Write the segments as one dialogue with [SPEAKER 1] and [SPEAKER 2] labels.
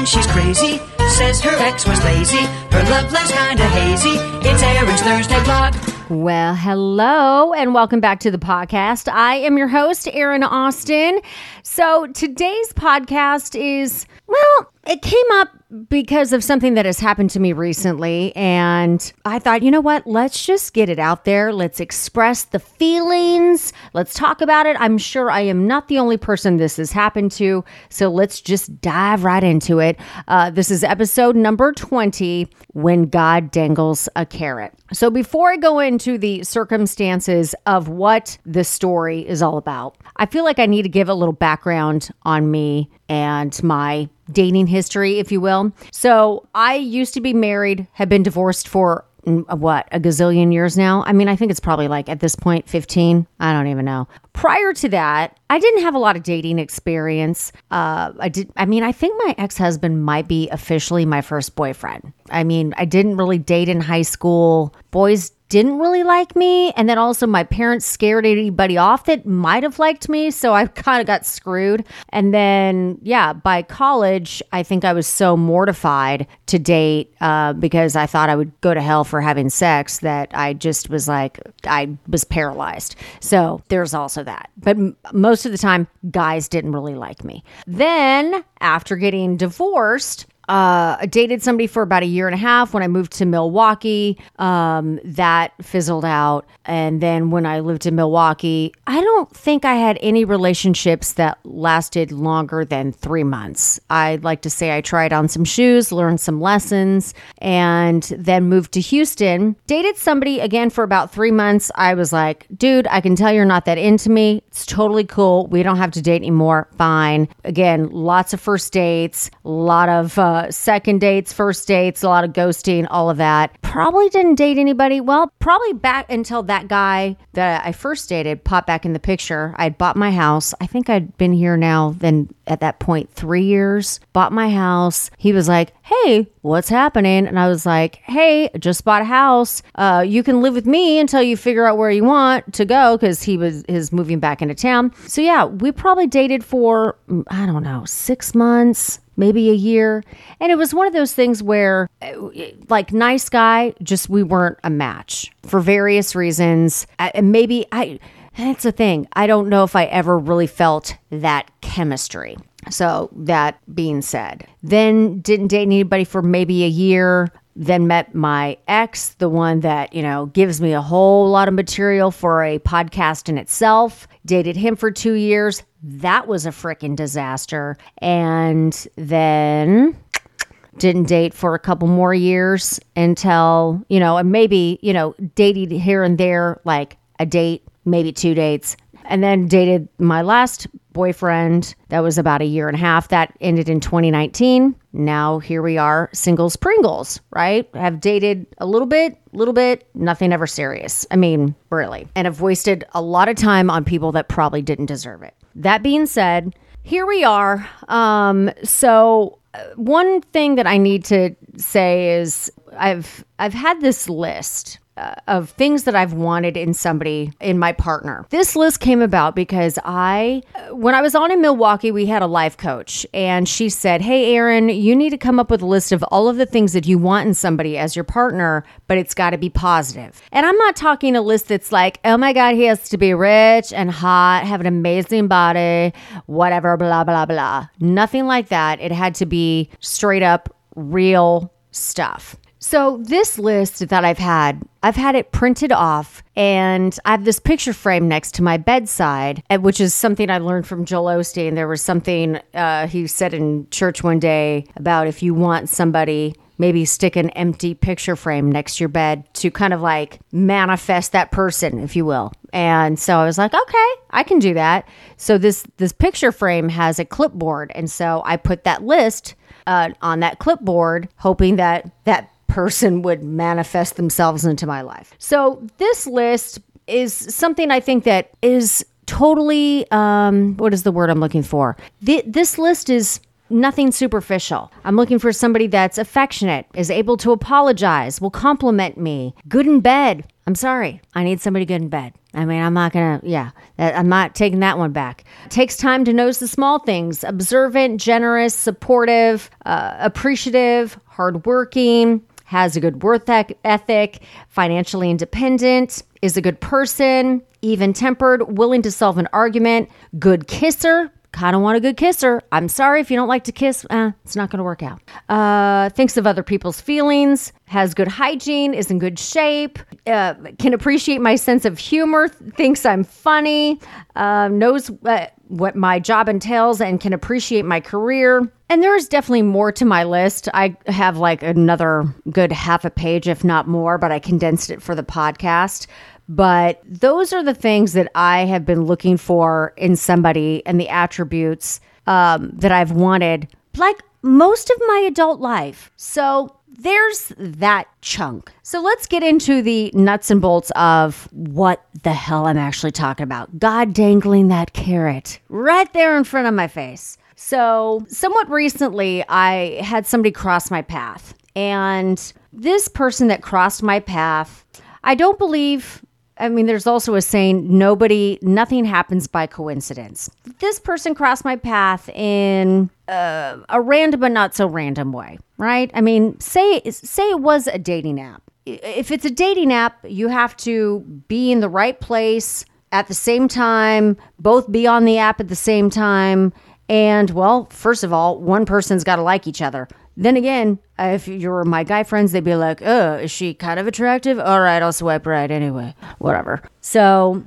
[SPEAKER 1] and she's crazy. Says her ex was lazy. Her love life's kinda hazy. It's Eric's Thursday blog.
[SPEAKER 2] Well, hello and welcome back to the podcast. I am your host, Erin Austin. So today's podcast is well, it came up because of something that has happened to me recently. And I thought, you know what? Let's just get it out there. Let's express the feelings. Let's talk about it. I'm sure I am not the only person this has happened to. So let's just dive right into it. Uh, this is episode number 20 When God Dangles a Carrot. So before I go into the circumstances of what this story is all about, I feel like I need to give a little background on me and my dating history, if you will. So I used to be married, have been divorced for mm, what, a gazillion years now? I mean, I think it's probably like at this point 15. I don't even know. Prior to that, I didn't have a lot of dating experience. Uh, I did. I mean, I think my ex husband might be officially my first boyfriend. I mean, I didn't really date in high school. Boys didn't really like me. And then also, my parents scared anybody off that might have liked me. So I kind of got screwed. And then, yeah, by college, I think I was so mortified to date uh, because I thought I would go to hell for having sex that I just was like, I was paralyzed. So there's also that. But m- most of the time, guys didn't really like me. Then, after getting divorced, uh, dated somebody for about a year and a half. When I moved to Milwaukee, um, that fizzled out. And then when I lived in Milwaukee, I don't think I had any relationships that lasted longer than three months. I'd like to say I tried on some shoes, learned some lessons, and then moved to Houston. Dated somebody again for about three months. I was like, dude, I can tell you're not that into me. It's totally cool. We don't have to date anymore. Fine. Again, lots of first dates, a lot of uh, second dates, first dates, a lot of ghosting, all of that. Probably didn't date anybody. Well, probably back until that guy that I first dated popped back in the picture. I'd bought my house. I think I'd been here now then at that point three years, bought my house. He was like, Hey, what's happening? And I was like, Hey, just bought a house. Uh, you can live with me until you figure out where you want to go because he was is moving back into town. So yeah, we probably dated for I don't know six months, maybe a year. And it was one of those things where, eh, like, nice guy, just we weren't a match for various reasons. I, maybe I, that's the thing. I don't know if I ever really felt that chemistry. So, that being said, then didn't date anybody for maybe a year. Then met my ex, the one that, you know, gives me a whole lot of material for a podcast in itself. Dated him for two years. That was a freaking disaster. And then didn't date for a couple more years until, you know, and maybe, you know, dated here and there, like a date, maybe two dates, and then dated my last boyfriend that was about a year and a half. That ended in 2019. Now here we are, singles Pringles, right? Have dated a little bit, little bit, nothing ever serious. I mean, really. And have wasted a lot of time on people that probably didn't deserve it. That being said, here we are. Um, so uh, one thing that I need to say is I've I've had this list uh, of things that I've wanted in somebody in my partner. This list came about because I uh, when I was on in Milwaukee, we had a life coach and she said, "Hey Aaron, you need to come up with a list of all of the things that you want in somebody as your partner, but it's got to be positive." And I'm not talking a list that's like, "Oh my god, he has to be rich and hot, have an amazing body, whatever blah blah blah." Nothing like that. It had to be straight up real stuff. So, this list that I've had, I've had it printed off, and I have this picture frame next to my bedside, eh, which is something I learned from Joel Osteen. There was something uh, he said in church one day about if you want somebody, maybe stick an empty picture frame next to your bed to kind of like manifest that person, if you will. And so I was like, okay, I can do that. So this this picture frame has a clipboard, and so I put that list uh, on that clipboard, hoping that that person would manifest themselves into my life. So this list is something I think that is totally um, what is the word I'm looking for? Th- this list is nothing superficial. I'm looking for somebody that's affectionate, is able to apologize, will compliment me, good in bed. I'm sorry, I need somebody good in bed. I mean, I'm not gonna, yeah, uh, I'm not taking that one back. Takes time to notice the small things observant, generous, supportive, uh, appreciative, hardworking, has a good worth ethic, financially independent, is a good person, even tempered, willing to solve an argument, good kisser, kind of want a good kisser. I'm sorry if you don't like to kiss. Eh, it's not going to work out. Uh, thinks of other people's feelings, has good hygiene, is in good shape, uh, can appreciate my sense of humor, thinks I'm funny, um, uh, knows what my job entails, and can appreciate my career. And there is definitely more to my list. I have like another good half a page, if not more, but I condensed it for the podcast. But those are the things that I have been looking for in somebody and the attributes um, that I've wanted, like most of my adult life. So there's that chunk. So let's get into the nuts and bolts of what the hell I'm actually talking about. God dangling that carrot right there in front of my face. So, somewhat recently, I had somebody cross my path. And this person that crossed my path, I don't believe I mean, there's also a saying nobody, nothing happens by coincidence. This person crossed my path in uh, a random but not so random way, right? I mean, say say it was a dating app. If it's a dating app, you have to be in the right place at the same time, both be on the app at the same time. And well, first of all, one person's got to like each other. Then again, if you're my guy friends, they'd be like, oh, is she kind of attractive? All right, I'll swipe right anyway. Whatever. So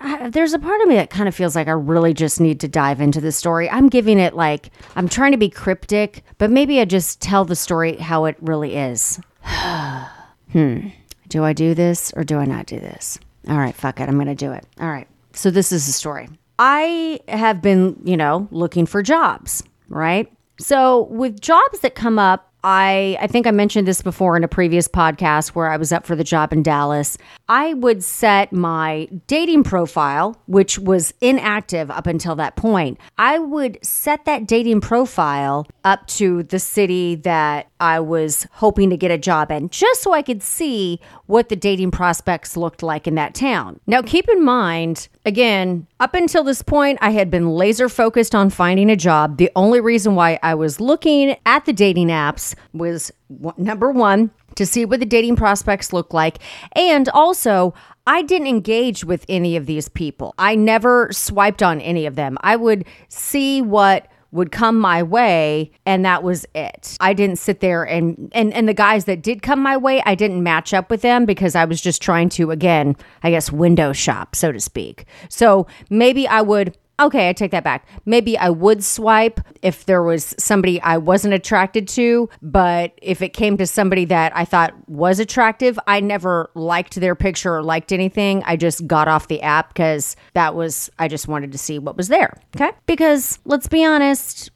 [SPEAKER 2] I, there's a part of me that kind of feels like I really just need to dive into the story. I'm giving it like, I'm trying to be cryptic, but maybe I just tell the story how it really is. hmm. Do I do this or do I not do this? All right, fuck it. I'm going to do it. All right. So this is the story. I have been, you know, looking for jobs, right? So, with jobs that come up, I, I think I mentioned this before in a previous podcast where I was up for the job in Dallas. I would set my dating profile, which was inactive up until that point. I would set that dating profile up to the city that I was hoping to get a job in, just so I could see what the dating prospects looked like in that town. Now, keep in mind, again, up until this point, I had been laser focused on finding a job. The only reason why I was looking at the dating apps was number one, to see what the dating prospects look like. And also, I didn't engage with any of these people. I never swiped on any of them. I would see what would come my way and that was it. I didn't sit there and and and the guys that did come my way, I didn't match up with them because I was just trying to again, I guess window shop, so to speak. So maybe I would Okay, I take that back. Maybe I would swipe if there was somebody I wasn't attracted to, but if it came to somebody that I thought was attractive, I never liked their picture or liked anything. I just got off the app because that was, I just wanted to see what was there. Okay. Because let's be honest,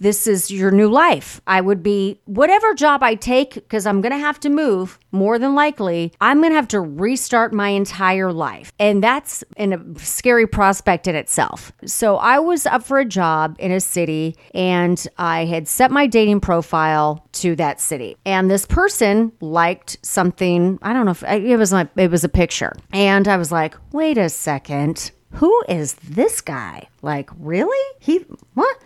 [SPEAKER 2] this is your new life. I would be whatever job I take because I'm going to have to move more than likely. I'm going to have to restart my entire life. And that's in a scary prospect in itself. So I was up for a job in a city and I had set my dating profile to that city. And this person liked something, I don't know if it was like it was a picture. And I was like, "Wait a second who is this guy? Like, really? He, what?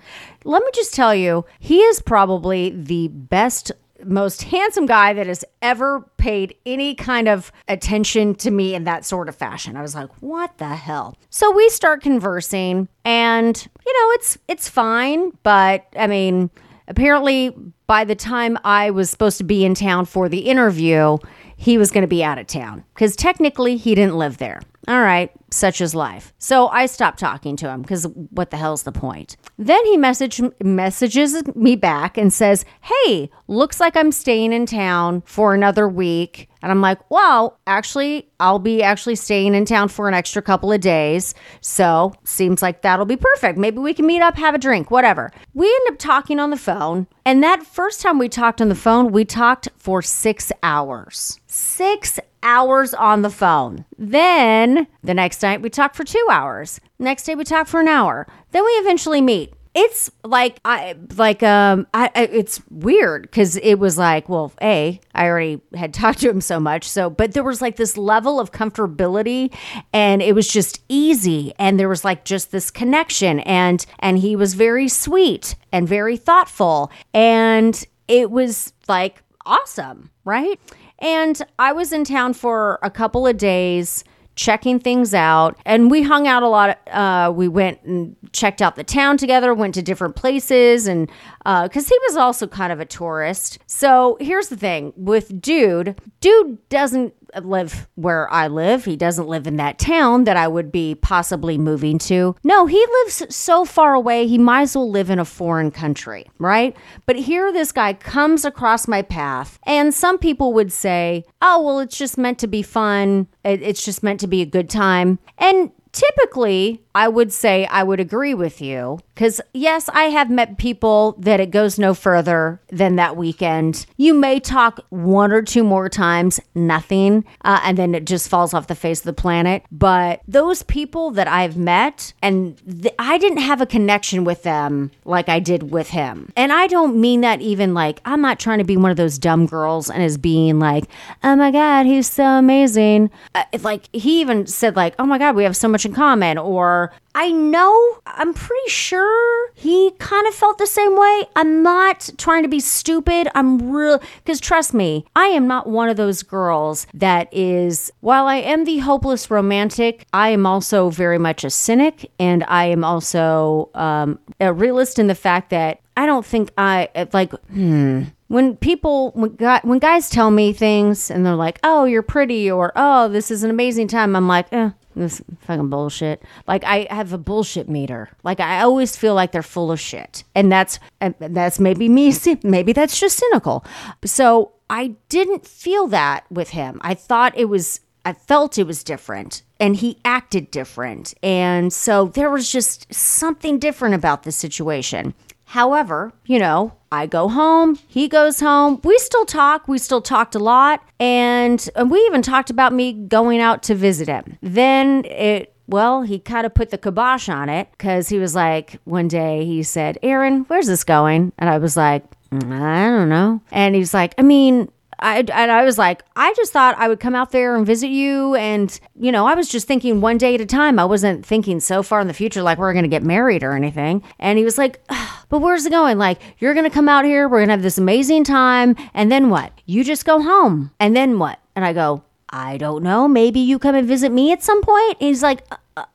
[SPEAKER 2] Let me just tell you, he is probably the best most handsome guy that has ever paid any kind of attention to me in that sort of fashion. I was like, "What the hell?" So we start conversing and, you know, it's it's fine, but I mean, apparently by the time I was supposed to be in town for the interview, he was going to be out of town cuz technically he didn't live there all right, such is life. So I stopped talking to him because what the hell's the point? Then he message, messages me back and says, Hey, looks like I'm staying in town for another week. And I'm like, Well, actually, I'll be actually staying in town for an extra couple of days. So seems like that'll be perfect. Maybe we can meet up, have a drink, whatever. We end up talking on the phone. And that first time we talked on the phone, we talked for six hours. Six hours on the phone. Then the next night we talk for two hours. Next day we talk for an hour. Then we eventually meet. It's like I like um I, I it's weird because it was like well a I already had talked to him so much so but there was like this level of comfortability and it was just easy and there was like just this connection and and he was very sweet and very thoughtful and it was like awesome right and I was in town for a couple of days checking things out. And we hung out a lot. Uh, we went and checked out the town together, went to different places, and because uh, he was also kind of a tourist. So here's the thing with Dude, Dude doesn't live where I live. He doesn't live in that town that I would be possibly moving to. No, he lives so far away, he might as well live in a foreign country, right? But here this guy comes across my path, and some people would say, oh, well, it's just meant to be fun. It's just meant to be a good time. And typically, I would say I would agree with you because, yes, I have met people that it goes no further than that weekend. You may talk one or two more times, nothing, uh, and then it just falls off the face of the planet. But those people that I've met, and th- I didn't have a connection with them like I did with him. And I don't mean that even like I'm not trying to be one of those dumb girls and is being like, oh my God, he's so amazing. Uh, like he even said, like, oh my God, we have so much in common, or I know, I'm pretty sure he kind of felt the same way. I'm not trying to be stupid. I'm real, because trust me, I am not one of those girls that is, while I am the hopeless romantic, I am also very much a cynic and I am also um, a realist in the fact that I don't think I, uh, like, hmm when people when, when guys tell me things and they're like oh you're pretty or oh this is an amazing time i'm like eh, this fucking bullshit. Like I have a bullshit meter. Like I always feel like they're full of shit, and that's and that's maybe me. Maybe that's just cynical. So I didn't feel that with him. I thought it was. I felt it was different, and he acted different, and so there was just something different about the situation. However, you know, I go home, he goes home. We still talk, we still talked a lot, and, and uh, we even talked about me going out to visit him. Then it well, he kind of put the kibosh on it because he was like, one day he said, Aaron, where's this going? And I was like, mm, I don't know. And he's like, I mean, I, and I was like, I just thought I would come out there and visit you. And, you know, I was just thinking one day at a time. I wasn't thinking so far in the future, like we're going to get married or anything. And he was like, but where's it going? Like, you're going to come out here. We're going to have this amazing time. And then what? You just go home. And then what? And I go, I don't know. Maybe you come and visit me at some point. And he's like,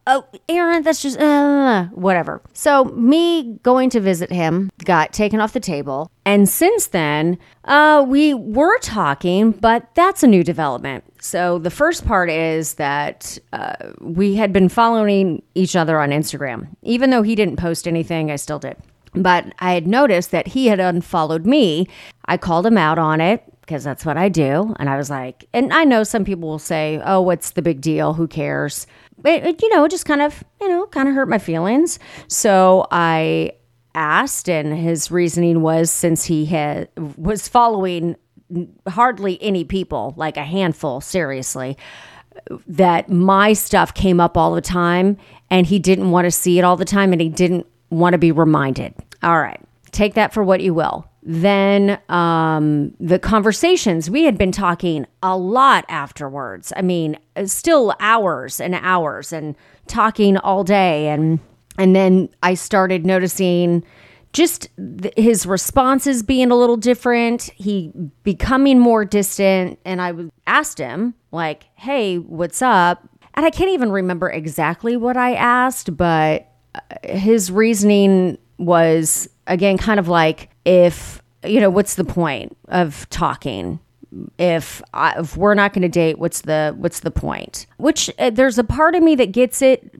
[SPEAKER 2] oh, Aaron, that's just uh, whatever. So, me going to visit him got taken off the table. And since then, uh, we were talking, but that's a new development. So, the first part is that uh, we had been following each other on Instagram. Even though he didn't post anything, I still did. But I had noticed that he had unfollowed me. I called him out on it because that's what I do. And I was like, and I know some people will say, oh, what's the big deal? Who cares? it, it, you know, just kind of, you know, kind of hurt my feelings. So I asked, and his reasoning was since he had was following hardly any people, like a handful, seriously, that my stuff came up all the time, and he didn't want to see it all the time, and he didn't want to be reminded. All right, take that for what you will then um, the conversations we had been talking a lot afterwards i mean uh, still hours and hours and talking all day and and then i started noticing just th- his responses being a little different he becoming more distant and i asked him like hey what's up and i can't even remember exactly what i asked but uh, his reasoning was again kind of like if you know what's the point of talking if I, if we're not going to date what's the what's the point which uh, there's a part of me that gets it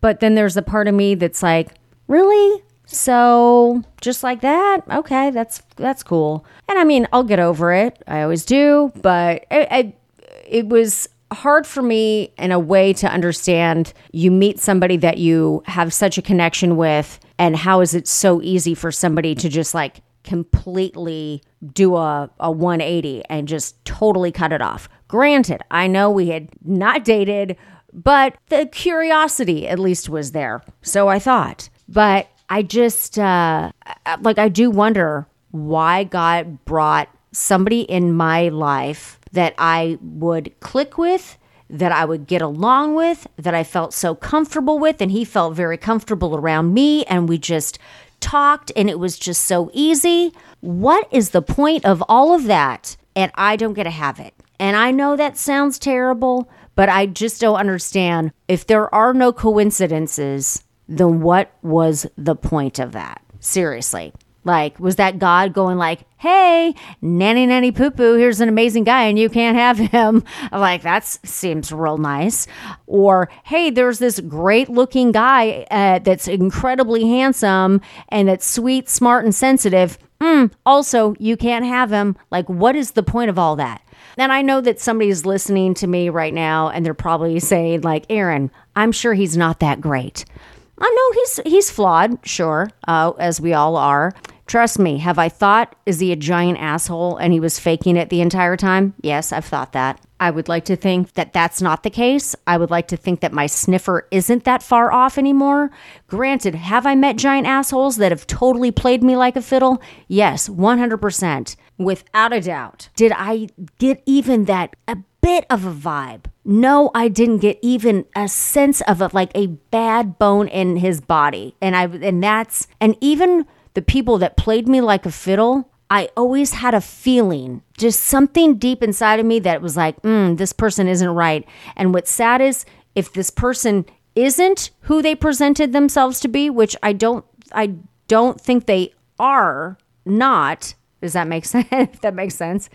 [SPEAKER 2] but then there's a part of me that's like really so just like that okay that's that's cool and i mean i'll get over it i always do but I, I, it was hard for me in a way to understand you meet somebody that you have such a connection with and how is it so easy for somebody to just like completely do a, a 180 and just totally cut it off. Granted, I know we had not dated, but the curiosity at least was there. So I thought. But I just, uh, like, I do wonder why God brought somebody in my life that I would click with that I would get along with, that I felt so comfortable with, and he felt very comfortable around me, and we just talked, and it was just so easy. What is the point of all of that? And I don't get to have it. And I know that sounds terrible, but I just don't understand. If there are no coincidences, then what was the point of that? Seriously. Like, was that God going like, hey, nanny nanny poo poo, here's an amazing guy and you can't have him? I'm like, that seems real nice. Or, hey, there's this great looking guy uh, that's incredibly handsome and that's sweet, smart, and sensitive. Mm, also, you can't have him. Like, what is the point of all that? Then I know that somebody's listening to me right now and they're probably saying, like, Aaron, I'm sure he's not that great. I uh, know he's he's flawed, sure, uh, as we all are. Trust me, have I thought, is he a giant asshole and he was faking it the entire time? Yes, I've thought that. I would like to think that that's not the case. I would like to think that my sniffer isn't that far off anymore. Granted, have I met giant assholes that have totally played me like a fiddle? Yes, 100%. Without a doubt. Did I get even that a bit of a vibe? No, I didn't get even a sense of like a bad bone in his body. And I and that's and even the people that played me like a fiddle, I always had a feeling, just something deep inside of me that was like, mm, this person isn't right. And what's sad is if this person isn't who they presented themselves to be, which I don't, I don't think they are not. Does that make sense? if that makes sense.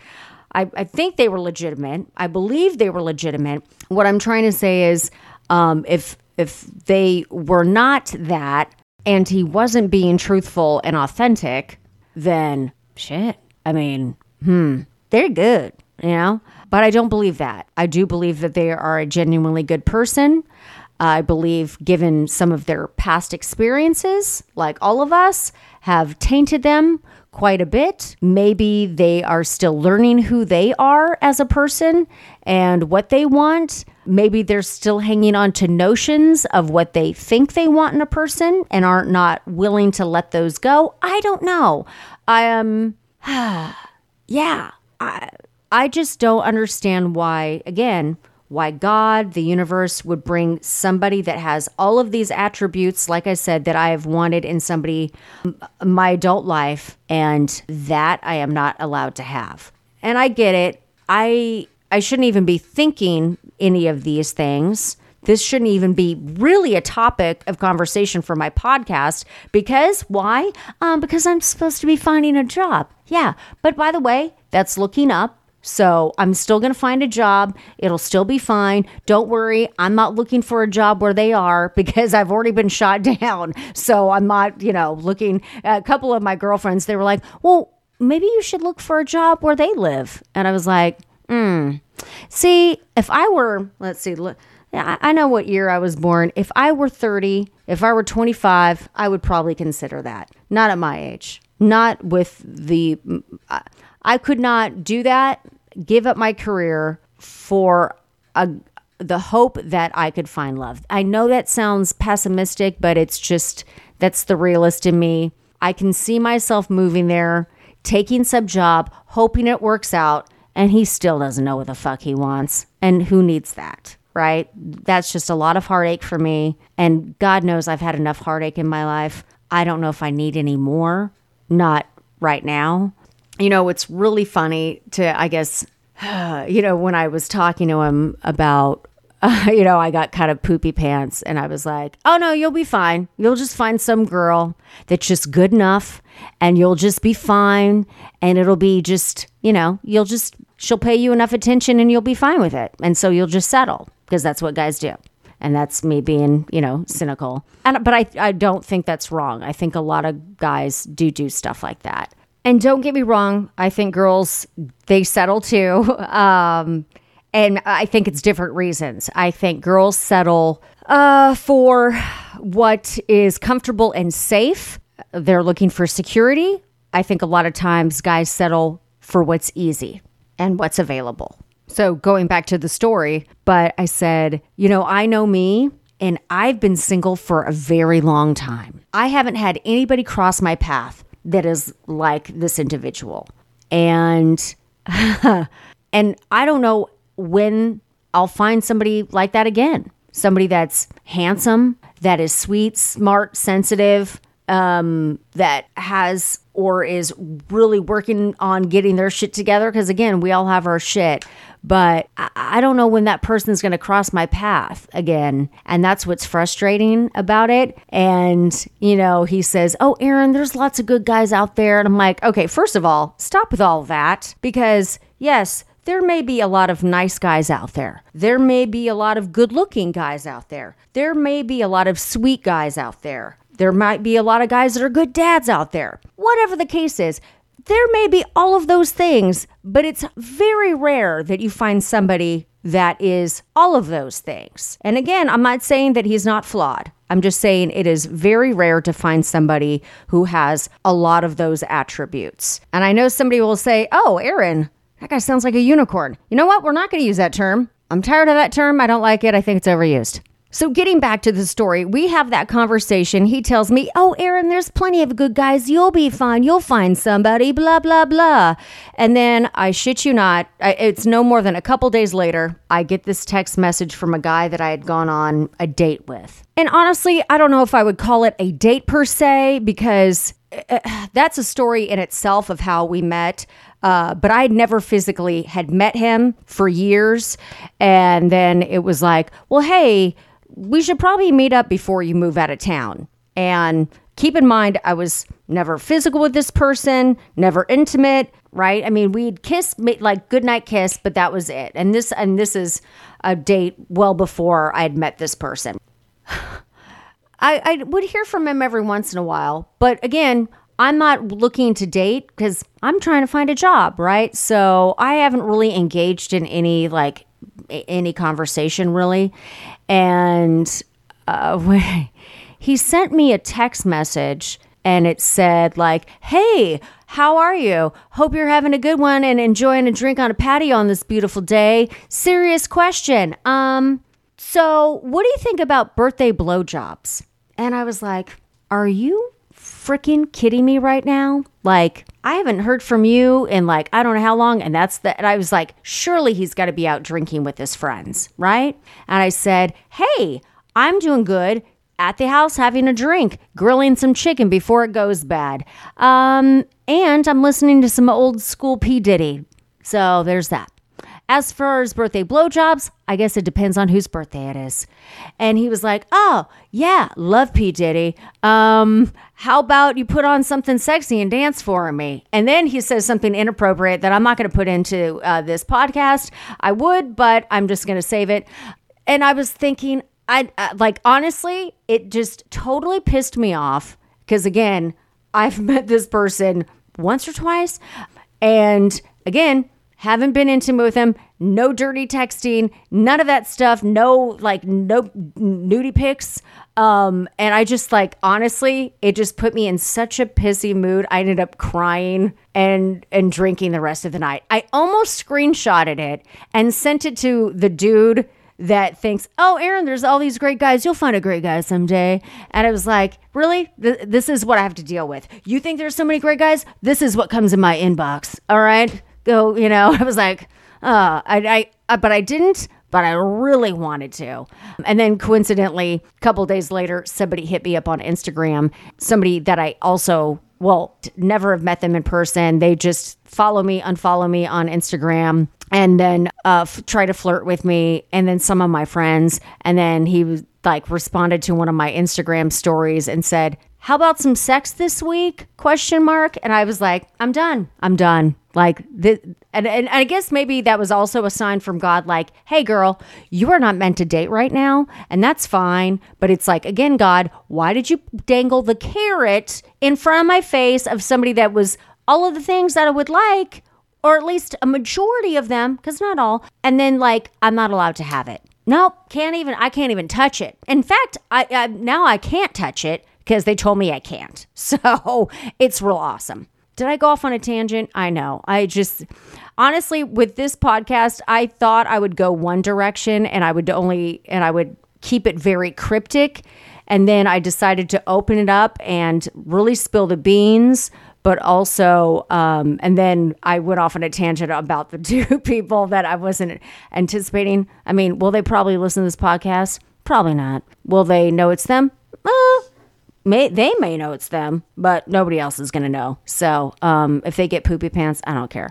[SPEAKER 2] I, I think they were legitimate. I believe they were legitimate. What I'm trying to say is, um, if if they were not that, and he wasn't being truthful and authentic, then shit. I mean, hmm, they're good, you know? But I don't believe that. I do believe that they are a genuinely good person. I believe, given some of their past experiences, like all of us, have tainted them quite a bit. Maybe they are still learning who they are as a person and what they want. Maybe they're still hanging on to notions of what they think they want in a person and aren't not willing to let those go. I don't know. I am um, yeah. I I just don't understand why again why God, the universe, would bring somebody that has all of these attributes, like I said, that I have wanted in somebody my adult life, and that I am not allowed to have. And I get it. I I shouldn't even be thinking any of these things. This shouldn't even be really a topic of conversation for my podcast because why? Um, because I'm supposed to be finding a job. Yeah. But by the way, that's looking up so I'm still going to find a job. It'll still be fine. Don't worry. I'm not looking for a job where they are because I've already been shot down. So I'm not, you know, looking. A couple of my girlfriends, they were like, well, maybe you should look for a job where they live. And I was like, hmm. See, if I were, let's see, look. I know what year I was born. If I were 30, if I were 25, I would probably consider that. Not at my age. Not with the. Mm, uh, I could not do that, give up my career for a, the hope that I could find love. I know that sounds pessimistic, but it's just that's the realist in me. I can see myself moving there, taking some job, hoping it works out, and he still doesn't know what the fuck he wants. And who needs that? Right? That's just a lot of heartache for me. And God knows I've had enough heartache in my life. I don't know if I need any more. Not right now you know, it's really funny to, I guess, you know, when I was talking to him about, uh, you know, I got kind of poopy pants and I was like, oh no, you'll be fine. You'll just find some girl that's just good enough and you'll just be fine. And it'll be just, you know, you'll just, she'll pay you enough attention and you'll be fine with it. And so you'll just settle because that's what guys do and that's me being you know cynical and but I, I don't think that's wrong i think a lot of guys do do stuff like that and don't get me wrong, I think girls, they settle too. Um, and I think it's different reasons. I think girls settle uh, for what is comfortable and safe. They're looking for security. I think a lot of times guys settle for what's easy and what's available. So, going back to the story, but I said, you know, I know me and I've been single for a very long time. I haven't had anybody cross my path that is like this individual. And and I don't know when I'll find somebody like that again. Somebody that's handsome, that is sweet, smart, sensitive, um, that has or is really working on getting their shit together. Because again, we all have our shit, but I, I don't know when that person's going to cross my path again. And that's what's frustrating about it. And, you know, he says, Oh, Aaron, there's lots of good guys out there. And I'm like, Okay, first of all, stop with all that because, yes, there may be a lot of nice guys out there. There may be a lot of good looking guys out there. There may be a lot of sweet guys out there. There might be a lot of guys that are good dads out there. Whatever the case is, there may be all of those things, but it's very rare that you find somebody that is all of those things. And again, I'm not saying that he's not flawed. I'm just saying it is very rare to find somebody who has a lot of those attributes. And I know somebody will say, oh, Aaron, that guy sounds like a unicorn. You know what? We're not going to use that term. I'm tired of that term. I don't like it. I think it's overused. So, getting back to the story, we have that conversation. He tells me, Oh, Aaron, there's plenty of good guys. You'll be fine. You'll find somebody, blah, blah, blah. And then I shit you not, I, it's no more than a couple days later, I get this text message from a guy that I had gone on a date with. And honestly, I don't know if I would call it a date per se, because uh, that's a story in itself of how we met. Uh, but I had never physically had met him for years. And then it was like, Well, hey, we should probably meet up before you move out of town. And keep in mind, I was never physical with this person, never intimate, right? I mean, we'd kiss like goodnight kiss, but that was it. And this and this is a date well before I had met this person. I, I would hear from him every once in a while, but again, I'm not looking to date because I'm trying to find a job, right? So I haven't really engaged in any like any conversation really. And uh, he sent me a text message and it said like, "Hey, how are you? Hope you're having a good one and enjoying a drink on a patio on this beautiful day. Serious question. Um, so what do you think about birthday blowjobs?" And I was like, "Are you freaking kidding me right now? Like, I haven't heard from you in like, I don't know how long. And that's that. I was like, surely he's got to be out drinking with his friends, right? And I said, hey, I'm doing good at the house having a drink, grilling some chicken before it goes bad. Um, and I'm listening to some old school P. Diddy. So there's that. As for his birthday blowjobs, I guess it depends on whose birthday it is. And he was like, Oh, yeah, love P. Diddy. Um, how about you put on something sexy and dance for me? And then he says something inappropriate that I'm not going to put into uh, this podcast. I would, but I'm just going to save it. And I was thinking, I, I uh, like, honestly, it just totally pissed me off. Because again, I've met this person once or twice. And again, haven't been intimate with him, no dirty texting, none of that stuff, no like no nudie pics. Um, and I just like honestly, it just put me in such a pissy mood. I ended up crying and and drinking the rest of the night. I almost screenshotted it and sent it to the dude that thinks, oh, Aaron, there's all these great guys. You'll find a great guy someday. And I was like, really? Th- this is what I have to deal with. You think there's so many great guys? This is what comes in my inbox. All right go, you know, I was like, uh, I, I, uh, but I didn't, but I really wanted to. And then coincidentally, a couple days later, somebody hit me up on Instagram, somebody that I also, well, never have met them in person. They just follow me, unfollow me on Instagram. And then uh, f- try to flirt with me, and then some of my friends. And then he was like responded to one of my Instagram stories and said, "How about some sex this week?" question mark and I was like, "I'm done. I'm done. Like the and, and I guess maybe that was also a sign from God, like, hey girl, you are not meant to date right now, and that's fine. But it's like, again, God, why did you dangle the carrot in front of my face of somebody that was all of the things that I would like, or at least a majority of them, because not all, and then like I'm not allowed to have it. Nope, can't even I can't even touch it. In fact, I, I now I can't touch it because they told me I can't. So it's real awesome. Did I go off on a tangent? I know. I just honestly with this podcast, I thought I would go one direction and I would only and I would keep it very cryptic. And then I decided to open it up and really spill the beans, but also, um, and then I went off on a tangent about the two people that I wasn't anticipating. I mean, will they probably listen to this podcast? Probably not. Will they know it's them? Uh, may they may know it's them, but nobody else is going to know. So um, if they get poopy pants, I don't care.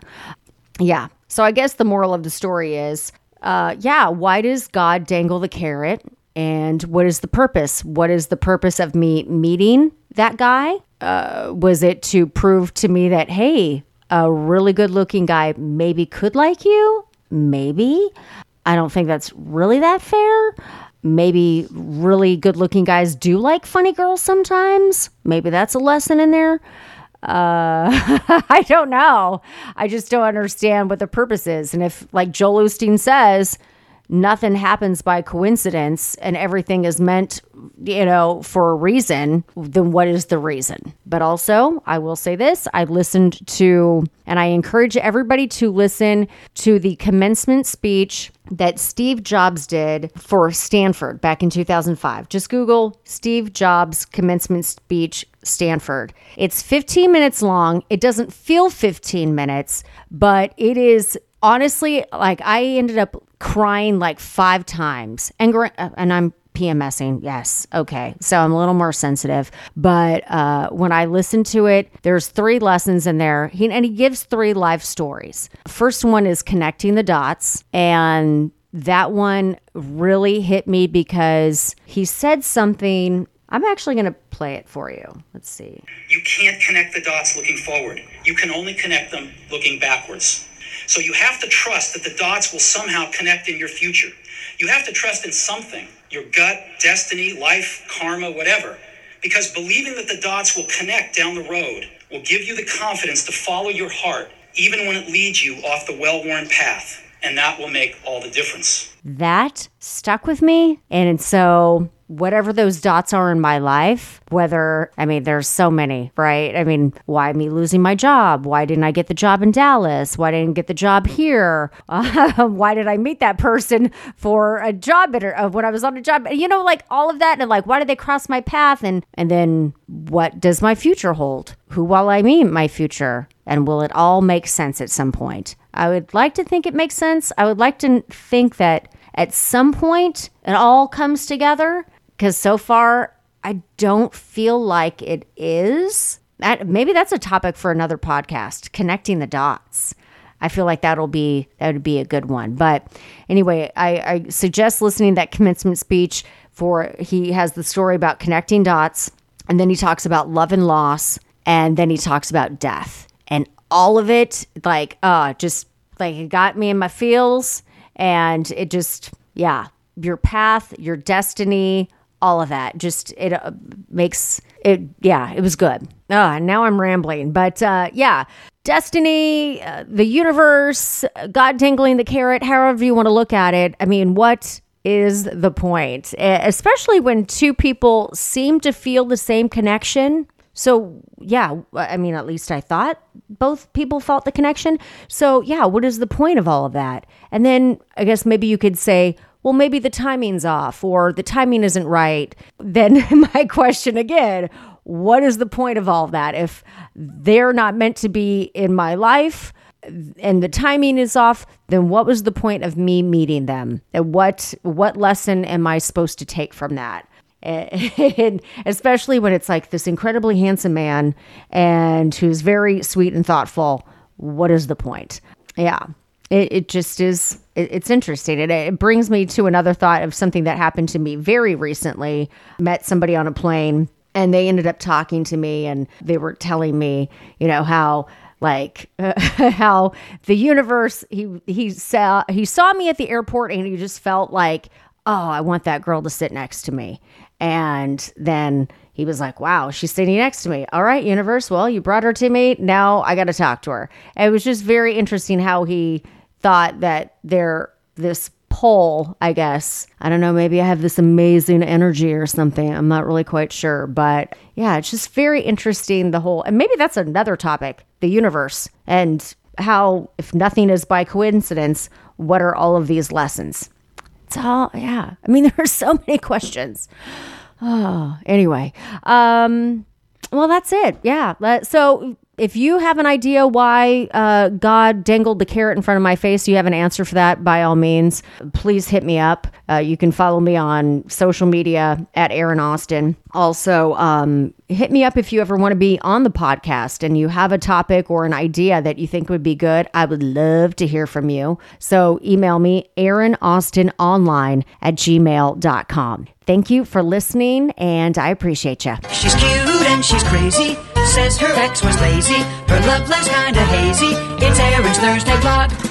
[SPEAKER 2] Yeah. So I guess the moral of the story is, uh, yeah, why does God dangle the carrot? And what is the purpose? What is the purpose of me meeting that guy? Uh, was it to prove to me that hey, a really good looking guy maybe could like you? Maybe. I don't think that's really that fair maybe really good looking guys do like funny girls sometimes. Maybe that's a lesson in there. Uh, I don't know. I just don't understand what the purpose is. And if, like Joel Osteen says, nothing happens by coincidence and everything is meant, you know, for a reason, then what is the reason? But also, I will say this I listened to, and I encourage everybody to listen to the commencement speech that Steve Jobs did for Stanford back in 2005. Just Google Steve Jobs commencement speech Stanford. It's 15 minutes long. It doesn't feel 15 minutes, but it is honestly, like I ended up crying like five times, and uh, and I'm PMSing. Yes. Okay. So I'm a little more sensitive. But uh, when I listen to it, there's three lessons in there. He, and he gives three life stories. First one is connecting the dots. And that one really hit me because he said something. I'm actually going to play it for you. Let's see. You can't connect the dots looking forward, you can only connect them looking backwards. So you have to trust that the dots will somehow connect in your future. You have to trust in something your gut, destiny, life, karma, whatever. Because believing that the dots will connect down the road will give you the confidence to follow your heart, even when it leads you off the well worn path. And that will make all the difference. That stuck with me. And so whatever those dots are in my life, whether, I mean, there's so many, right? I mean, why me losing my job? Why didn't I get the job in Dallas? Why didn't I get the job here? Um, why did I meet that person for a job inter- uh, when I was on a job? You know, like all of that. And like, why did they cross my path? And, and then what does my future hold? Who will I meet my future? And will it all make sense at some point? I would like to think it makes sense. I would like to think that at some point it all comes together because so far, I don't feel like it is. maybe that's a topic for another podcast, connecting the dots. I feel like that'll be that would be a good one. But anyway, I, I suggest listening that commencement speech for he has the story about connecting dots, and then he talks about love and loss, and then he talks about death. And all of it, like, uh, just like it got me in my feels and it just yeah, your path, your destiny, all of that just it uh, makes it yeah it was good oh and now i'm rambling but uh, yeah destiny uh, the universe god dangling the carrot however you want to look at it i mean what is the point especially when two people seem to feel the same connection so yeah i mean at least i thought both people felt the connection so yeah what is the point of all of that and then i guess maybe you could say well, maybe the timing's off or the timing isn't right, then my question again, what is the point of all of that? If they're not meant to be in my life and the timing is off, then what was the point of me meeting them? And what what lesson am I supposed to take from that? and especially when it's like this incredibly handsome man and who's very sweet and thoughtful, what is the point? Yeah it, it just is it, it's interesting and it, it brings me to another thought of something that happened to me very recently met somebody on a plane and they ended up talking to me and they were telling me you know how like uh, how the universe he he saw he saw me at the airport and he just felt like oh i want that girl to sit next to me and then he was like wow she's sitting next to me all right universe well you brought her to me now i got to talk to her and it was just very interesting how he thought that they're this pull, I guess. I don't know, maybe I have this amazing energy or something. I'm not really quite sure, but yeah, it's just very interesting the whole. And maybe that's another topic, the universe and how if nothing is by coincidence, what are all of these lessons? It's all yeah. I mean, there are so many questions. Oh, anyway. Um well, that's it. Yeah. So if you have an idea why uh, God dangled the carrot in front of my face, you have an answer for that, by all means, please hit me up. Uh, you can follow me on social media at Aaron Austin. Also, um, hit me up if you ever want to be on the podcast and you have a topic or an idea that you think would be good. I would love to hear from you. So email me, AaronAustinOnline Austin Online at gmail.com. Thank you for listening, and I appreciate you. She's cute then she's crazy. Says her ex was lazy. Her love life's kinda hazy. It's Aaron's Thursday vlog.